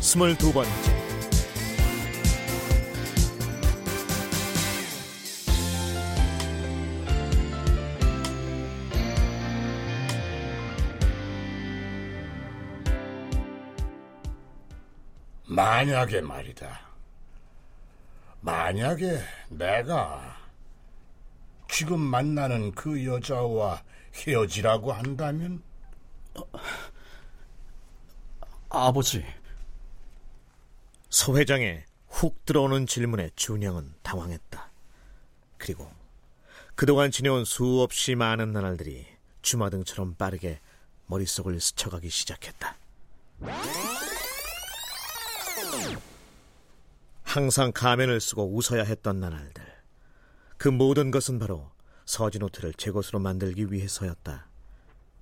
스물두 번째 만약에 말이다. 만약에 내가 지금 만나는 그 여자와 헤어지라고 한다면? 아버지. 서 회장의 훅 들어오는 질문에 준영은 당황했다. 그리고 그동안 지내온 수없이 많은 나날들이 주마등처럼 빠르게 머릿속을 스쳐가기 시작했다. 항상 가면을 쓰고 웃어야 했던 나날들. 그 모든 것은 바로 서진호텔을 제 것으로 만들기 위해서였다.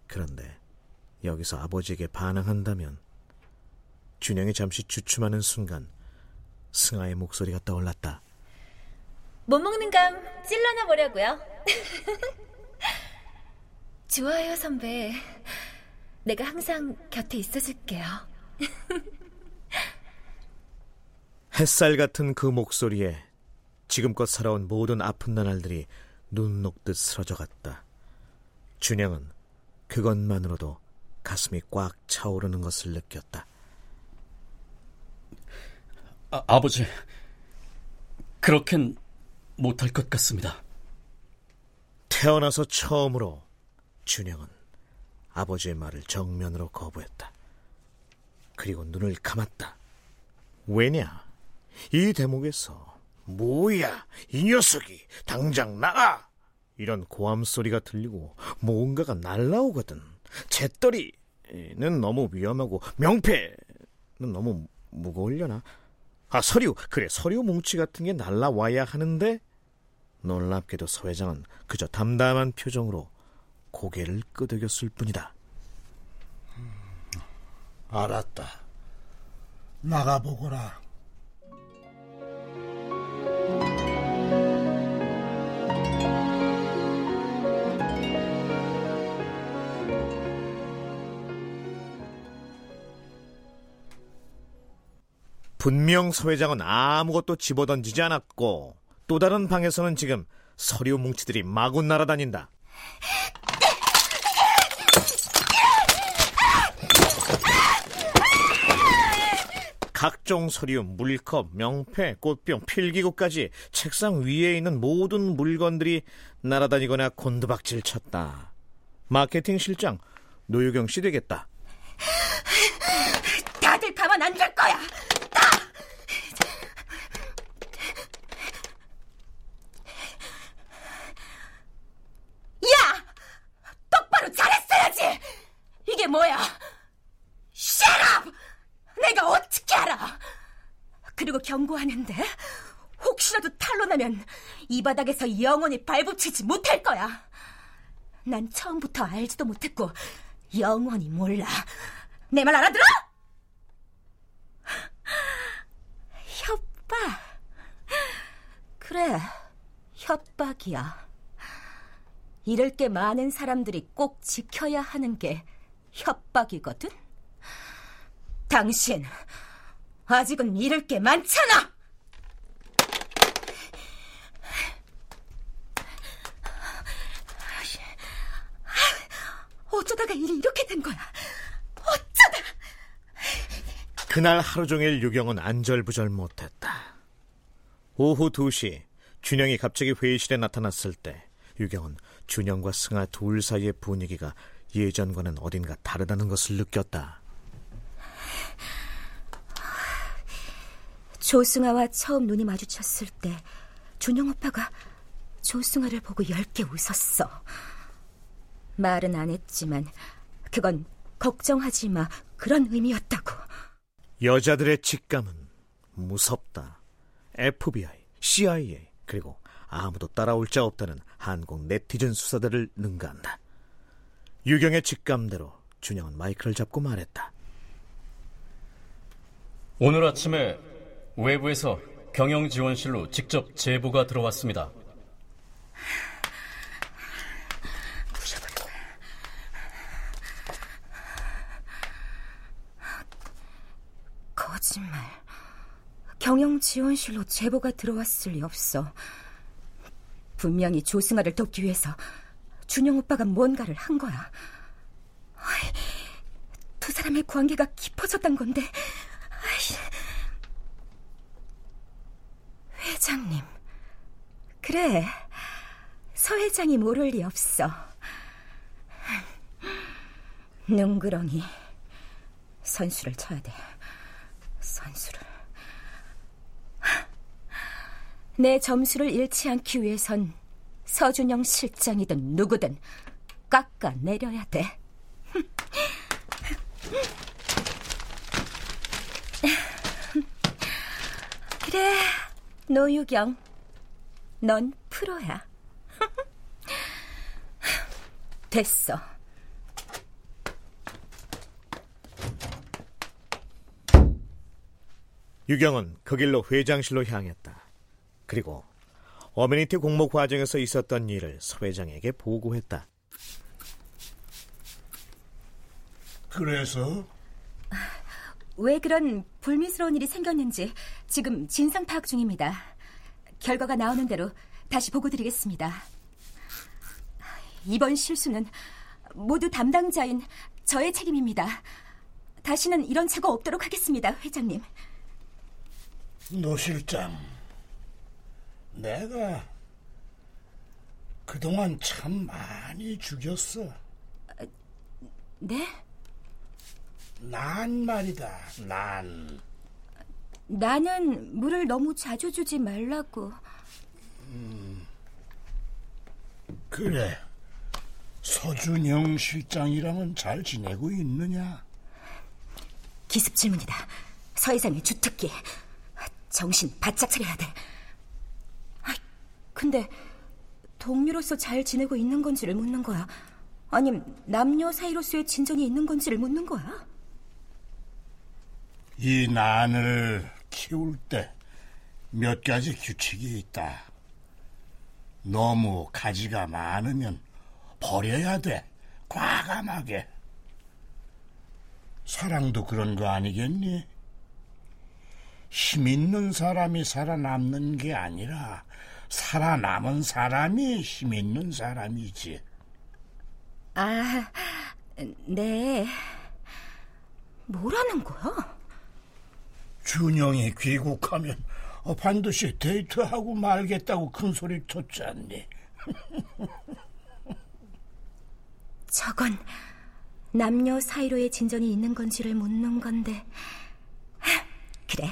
그런데 여기서 아버지에게 반항한다면 준영이 잠시 주춤하는 순간 승아의 목소리가 떠올랐다. 못 먹는 감 찔러나 보려고요. 좋아요, 선배. 내가 항상 곁에 있어줄게요. 햇살 같은 그 목소리에 지금껏 살아온 모든 아픈 나날들이 눈 녹듯 쓰러져갔다. 준영은 그것만으로도 가슴이 꽉 차오르는 것을 느꼈다. 아, 아버지, 그렇겐 못할 것 같습니다. 태어나서 처음으로 준영은 아버지의 말을 정면으로 거부했다. 그리고 눈을 감았다. 왜냐? 이 대목에서 뭐야 이 녀석이 당장 나가 이런 고함 소리가 들리고 뭔가가 날라오거든 잿더리는 너무 위험하고 명패는 너무 무거울려나 아 서류 그래 서류 뭉치 같은 게 날라와야 하는데 놀랍게도 서 회장은 그저 담담한 표정으로 고개를 끄덕였을 뿐이다 알았다. 나가보거라. 분명 서 회장은 아무것도 집어던지지 않았고 또 다른 방에서는 지금 서류 뭉치들이 마구 날아다닌다. 각종 서류, 물컵, 명패, 꽃병, 필기구까지 책상 위에 있는 모든 물건들이 날아다니거나 곤두박질 쳤다. 마케팅 실장 노유경 씨 되겠다. 다들 가만 안 둘 거야. 다. 야, 똑바로 잘했어야지. 이게 뭐야? Shut up! 내가 어떻게 알아? 그리고 경고하는데 혹시라도 탄로나면 이 바닥에서 영원히 발붙이지 못할 거야. 난 처음부터 알지도 못했고 영원히 몰라. 내 말 알아들어? 협박. 그래, 협박이야. 이럴 게 많은 사람들이 꼭 지켜야 하는 게 협박이거든? 당신, 아직은 잃을 게 많잖아! 어쩌다가 일이 이렇게 된 거야? 어쩌다! 그날 하루 종일 유경은 안절부절 못했다. 오후 2시 준영이 갑자기 회의실에 나타났을 때 유경은 준영과 승아 둘 사이의 분위기가 예전과는 어딘가 다르다는 것을 느꼈다. 조승아와 처음 눈이 마주쳤을 때 준영 오빠가 조승아를 보고 얇게 웃었어. 말은 안 했지만 그건 걱정하지 마 그런 의미였다고. 여자들의 직감은 무섭다. FBI, CIA, 그리고 아무도 따라올 자 없다는 한국 네티즌 수사들을 능가한다. 유경의 직감대로 준영은 마이크를 잡고 말했다. 오늘 아침에 외부에서 경영지원실로 직접 제보가 들어왔습니다. 거짓말. 경영지원실로 제보가 들어왔을 리 없어. 분명히 조승아를 돕기 위해서 준영 오빠가 뭔가를 한 거야. 두 사람의 관계가 깊어졌단 건데. 회장님. 그래. 서 회장이 모를 리 없어. 눈구렁이. 선수를 쳐야 돼. 선수를. 내 점수를 잃지 않기 위해선 서준영 실장이든 누구든 깎아 내려야 돼. 그래, 노유경. 넌 프로야. 됐어. 유경은 그 길로 회장실로 향했다. 그리고 어메니티 공모 과정에서 있었던 일을 서 회장에게 보고했다. 그래서 왜 그런 불미스러운 일이 생겼는지 지금 진상 파악 중입니다. 결과가 나오는 대로 다시 보고 드리겠습니다. 이번 실수는 모두 담당자인 저의 책임입니다. 다시는 이런 착오 없도록 하겠습니다, 회장님. 노 실장, 내가 그동안 참 많이 죽였어. 네? 난 말이다, 난. 나는 물을 너무 자주 주지 말라고. 그래. 서준영 실장이랑은 잘 지내고 있느냐? 기습 질문이다. 서 회장의 주특기. 정신 바짝 차려야 돼. 아, 근데 동료로서 잘 지내고 있는 건지를 묻는 거야. 아님 남녀 사이로서의 진전이 있는 건지를 묻는 거야. 이 난을 키울 때 몇 가지 규칙이 있다. 너무 가지가 많으면 버려야 돼. 과감하게. 사랑도 그런 거 아니겠니? 힘 있는 사람이 살아남는 게 아니라 살아남은 사람이 힘 있는 사람이지. 아, 네. 뭐라는 거야? 준영이 귀국하면 어, 반드시 데이트하고 말겠다고 큰 소리 쳤지 않니? 저건 남녀 사이로의 진전이 있는 건지를 묻는 건데. 그래,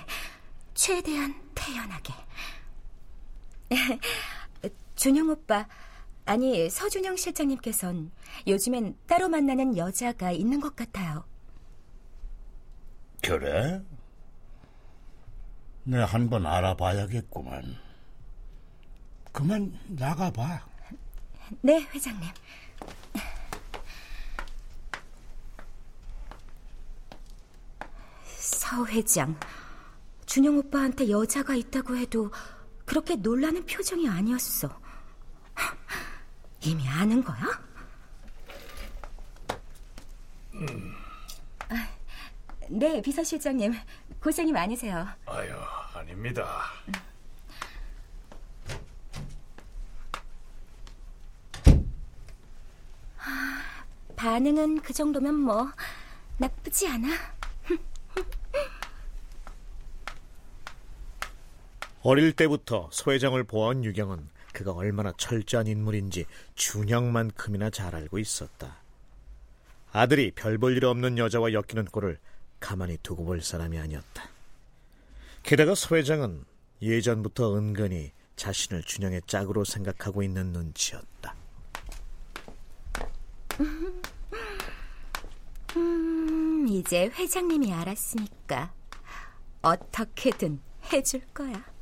최대한 태연하게. 준영 오빠, 아니 서준영 실장님께선 요즘엔 따로 만나는 여자가 있는 것 같아요. 그래? 내 한번 알아봐야겠구만. 그만 나가봐. 네, 회장님. 서 회장, 준영 오빠한테 여자가 있다고 해도 그렇게 놀라는 표정이 아니었어. 이미 아는 거야? 음. 네, 비서실장님. 고생이 많으세요. 아유, 아닙니다. 반응은 그 정도면 뭐 나쁘지 않아. 어릴 때부터 소 회장을 보아온 유경은 그가 얼마나 철저한 인물인지 준영만큼이나 잘 알고 있었다. 아들이 별 볼 일 없는 여자와 엮이는 꼴을 가만히 두고 볼 사람이 아니었다. 게다가 소 회장은 예전부터 은근히 자신을 준영의 짝으로 생각하고 있는 눈치였다. 음, 이제 회장님이 알았으니까 어떻게든 해줄 거야.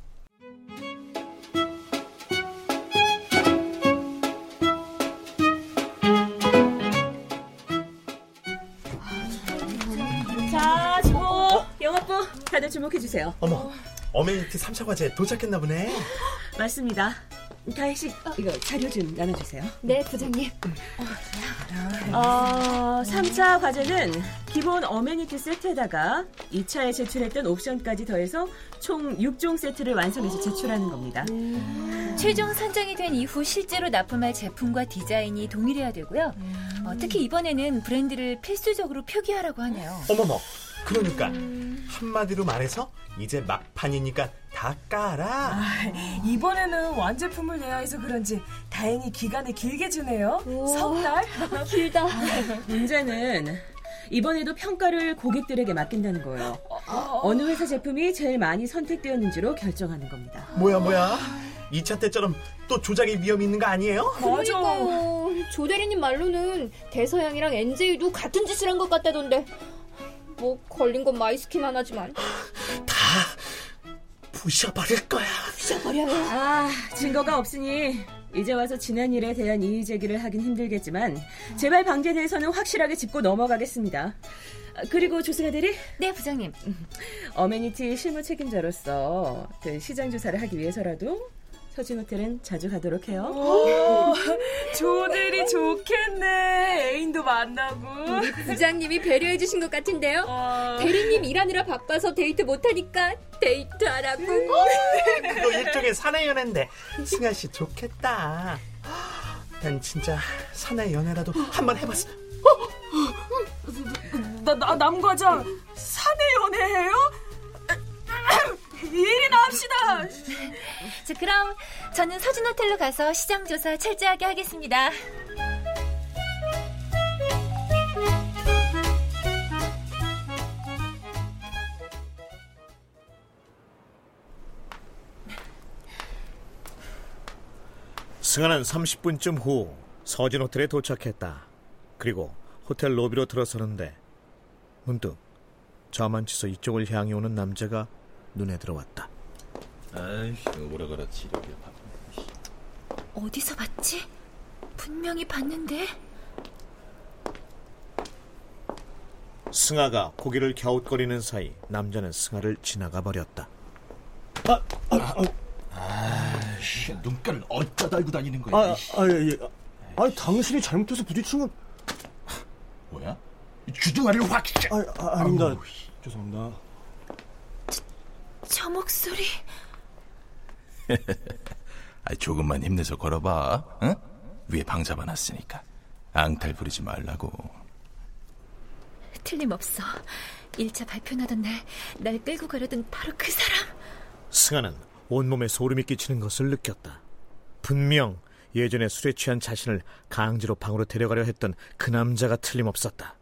주목해 주세요. 어머, 어메니티 3차 과제 도착했나 보네. 맞습니다. 다혜 씨, 이거 자료 좀 나눠주세요. 네, 부장님. 어, 3차 과제는 기본 어메니티 세트에다가 2차에 제출했던 옵션까지 더해서 총 6종 세트를 완성해서 제출하는 겁니다. 최종 선정이 된 이후 실제로 납품할 제품과 디자인이 동일해야 되고요. 어, 특히 이번에는 브랜드를 필수적으로 표기하라고 하네요. 어머머, 그러니까 한마디로 말해서 이제 막판이니까 다 깔아. 이번에는 완제품을 내야 해서 그런지 다행히 기간을 길게 주네요. 석 달? 길다. 문제는 이번에도 평가를 고객들에게 맡긴다는 거예요. 어 느 회사 제품이 제일 많이 선택되었는지로 결정하는 겁니다. 뭐야 뭐야? 2차 때처럼 또 조작의 위험이 있는 거 아니에요? 그러니까요. 조 대리님 말로는 대서양이랑 NJ도 같은 짓을 한 것 같다던데. 뭐 걸린 건 마이스키만 하지만 다 부셔버릴 거야. 부셔버려요. 아, 증거가 없으니 이제 와서 지난 일에 대한 이의 제기를 하긴 힘들겠지만 재발 방지에 대해서는 확실하게 짚고 넘어가겠습니다. 아, 그리고 조승아 대리, 네, 부장님. 어메니티 실무 책임자로서 그 시장 조사를 하기 위해서라도 서진 호텔은 자주 가도록 해요. 오, 조들이 좋겠네. 만나고. 부장님이 배려해 주신 것 같은데요. 어, 대리님 일하느라 바빠서 데이트 못하니까 데이트하라고. 그거 일종의 사내 연애인데 승아 씨 좋겠다. 난 진짜 사내 연애라도 한번 해봤어. 나, 나, 남과장 사내 연애해요? 일이나 합시다. 자, 그럼 저는 서진 호텔로 가서 시장 조사 철저하게 하겠습니다. 승아는 30분쯤 후 서진 호텔에 도착했다. 그리고 호텔 로비로 들어서는데 문득 저만치서 이쪽을 향해 오는 남자가 눈에 들어왔다. 아이씨, 오래 그렇지. 어디서 봤지? 분명히 봤는데. 승아가 고개를 갸웃거리는 사이 남자는 승아를 지나가 버렸다. 아이씨, 눈깔을 어디다 달고 다니는 거야? 아, 아, 예, 예. 아니, 당신이 잘못해서 부딪힌 건. 뭐야? 주둥아리를 확. 아, 아 아닙니다. 아우, 죄송합니다. 저 목소리. 아, 조금만 힘내서 걸어봐. 응? 위에 방 잡아놨으니까 앙탈 부리지 말라고. 틀림없어. 1차 발표 나던 날, 날 끌고 가려던 바로 그 사람. 승아는 온몸에 소름이 끼치는 것을 느꼈다. 분명 예전에 술에 취한 자신을 강제로 방으로 데려가려 했던 그 남자가 틀림없었다.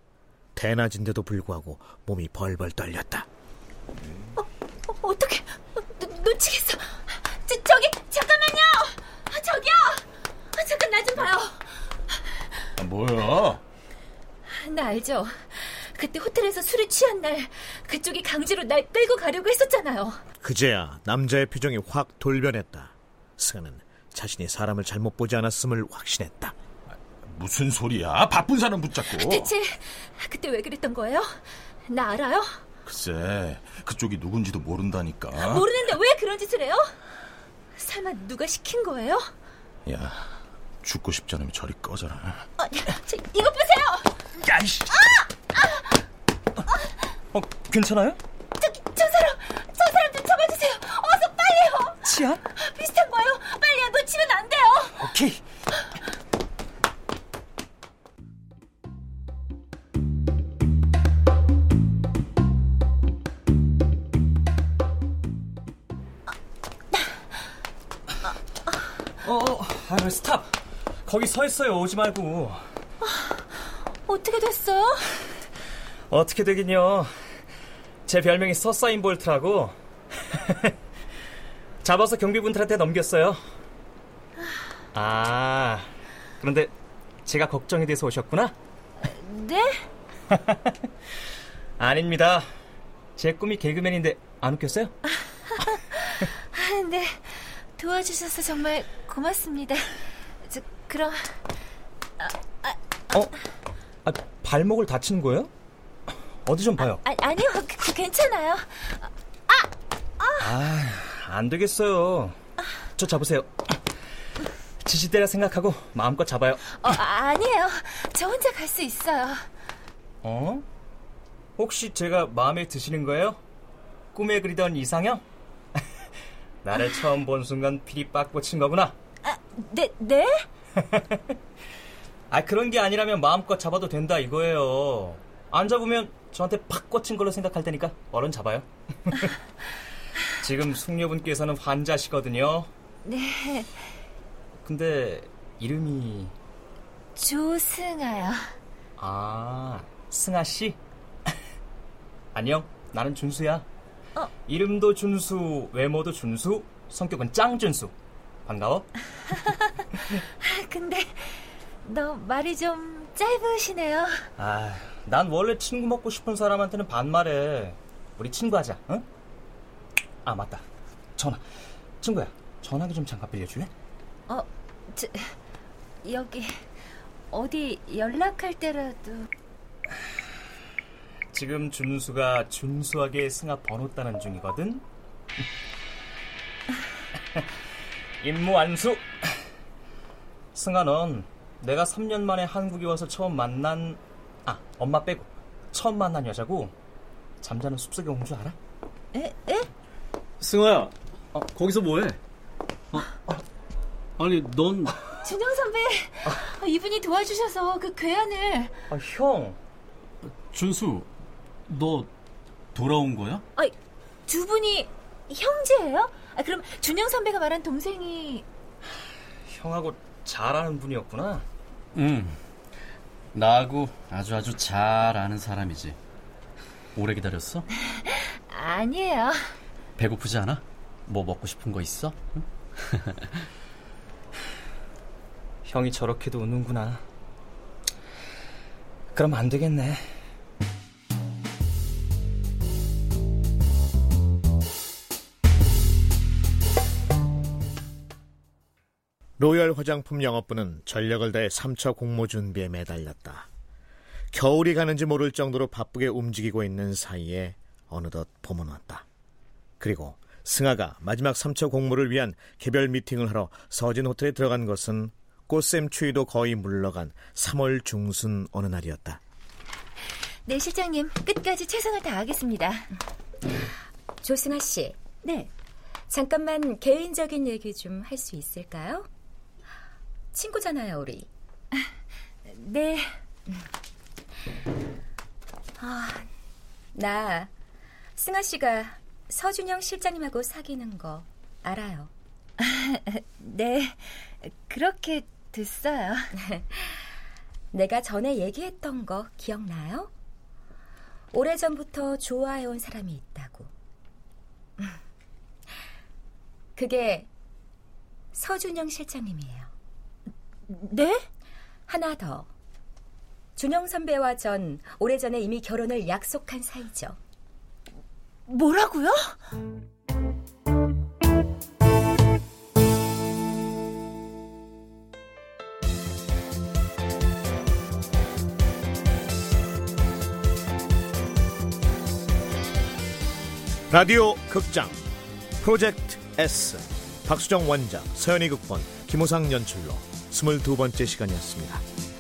대낮인데도 불구하고 몸이 벌벌 떨렸다. 어, 어떻게 놓치겠어? 저, 저기 잠깐만요. 아, 저기요. 아, 잠깐 나 좀 봐요. 아, 뭐야? 나 알죠. 그때 호텔에서 술에 취한 날 그쪽이 강제로 날 끌고 가려고 했었잖아요. 그제야 남자의 표정이 확 돌변했다. 승아는 자신이 사람을 잘못 보지 않았음을 확신했다. 무슨 소리야? 바쁜 사람 붙잡고. 대체 그때 왜 그랬던 거예요? 나 알아요? 글쎄, 그쪽이 누군지도 모른다니까. 모르는데 왜 그런 짓을 해요? 설마 누가 시킨 거예요? 야, 죽고 싶지 않으면 저리 꺼져라. 어, 저, 이것 보세요. 야이씨. 어, 괜찮아요? 거기 서 있어요. 오지 말고. 어떻게 됐어요? 어떻게 되긴요. 제 별명이 서사인 볼트라고. 잡아서 경비분들한테 넘겼어요. 아, 그런데 제가 걱정이 돼서 오셨구나? 네? 아닙니다. 제 꿈이 개그맨인데 안 웃겼어요? 아, 네. 도와주셔서 정말 고맙습니다. 저, 그럼. 어? 아, 발목을 다치는 거예요? 어디 좀 봐요. 아, 아니요, 그, 그 괜찮아요. 아, 안 되겠어요. 저 잡으세요. 지시대라 생각하고 마음껏 잡아요. 어, 아니에요. 저 혼자 갈 수 있어요. 어? 혹시 제가 마음에 드시는 거예요? 꿈에 그리던 이상형? 나를 처음 본 순간 피리 빡 꽂힌 거구나. 아, 네, 네? 아, 그런 게 아니라면 마음껏 잡아도 된다 이거예요. 안 잡으면 저한테 팍 꽂힌 걸로 생각할 테니까 얼른 잡아요. 지금 숙녀분께서는 환자시거든요. 네. 근데 이름이 조승아요. 아 승아 씨? 안녕. 나는 준수야. 어. 이름도 준수, 외모도 준수, 성격은 짱 준수. 반가워. 근데 너 말이 좀 짧으시네요. 아, 난 원래 친구 먹고 싶은 사람한테는 반말해. 우리 친구하자. 응? 아 맞다. 전화. 친구야. 전화기 좀 잠깐 빌려줄래? 어, 저, 여기 어디 연락할 때라도 지금 준수가 준수하게 승아 번호 따는 중이거든. 임무 완수. 승아 넌 내가 3년 만에 한국에 와서 처음 만난 아 엄마 빼고 처음 만난 여자고 잠자는 숲속의 공주 알아? 에? 에? 승아야, 어, 거기서 뭐해? 어, 아니, 넌 준영 선배, 어, 이분이 도와주셔서 그 괴한을 아 형. 준수, 너 돌아온 거야? 아, 두 분이 형제예요? 아, 그럼 준영 선배가 말한 동생이 형하고 잘하는 분이었구나. 응. 나하고 아주 아주 잘 아는 사람이지. 오래 기다렸어? 아니에요. 배고프지 않아? 뭐 먹고 싶은 거 있어? 응? 형이 저렇게도 우는구나. 그럼 안 되겠네. 로열 화장품 영업부는 전력을 다해 3차 공모 준비에 매달렸다. 겨울이 가는지 모를 정도로 바쁘게 움직이고 있는 사이에 어느덧 봄은 왔다. 그리고 승아가 마지막 3차 공모를 위한 개별 미팅을 하러 서진 호텔에 들어간 것은 꽃샘 추위도 거의 물러간 3월 중순 어느 날이었다. 네 실장님 끝까지 최선을 다하겠습니다. 조승아 씨. 네. 잠깐만 개인적인 얘기 좀 할 수 있을까요? 친구잖아요, 우리. 네. 아, 나 승아 씨가 서준영 실장님하고 사귀는 거 알아요. 네. 그렇게 됐어요. 내가 전에 얘기했던 거 기억나요? 오래전부터 좋아해온 사람이 있다고. 그게 서준영 실장님이에요. 네? 하나 더. 준영 선배와 전 오래전에 이미 결혼을 약속한 사이죠. 뭐라고요? 라디오 극장 프로젝트 S 박수정 원작 서연이 극본 김호상 연출로 22번째 시간이었습니다.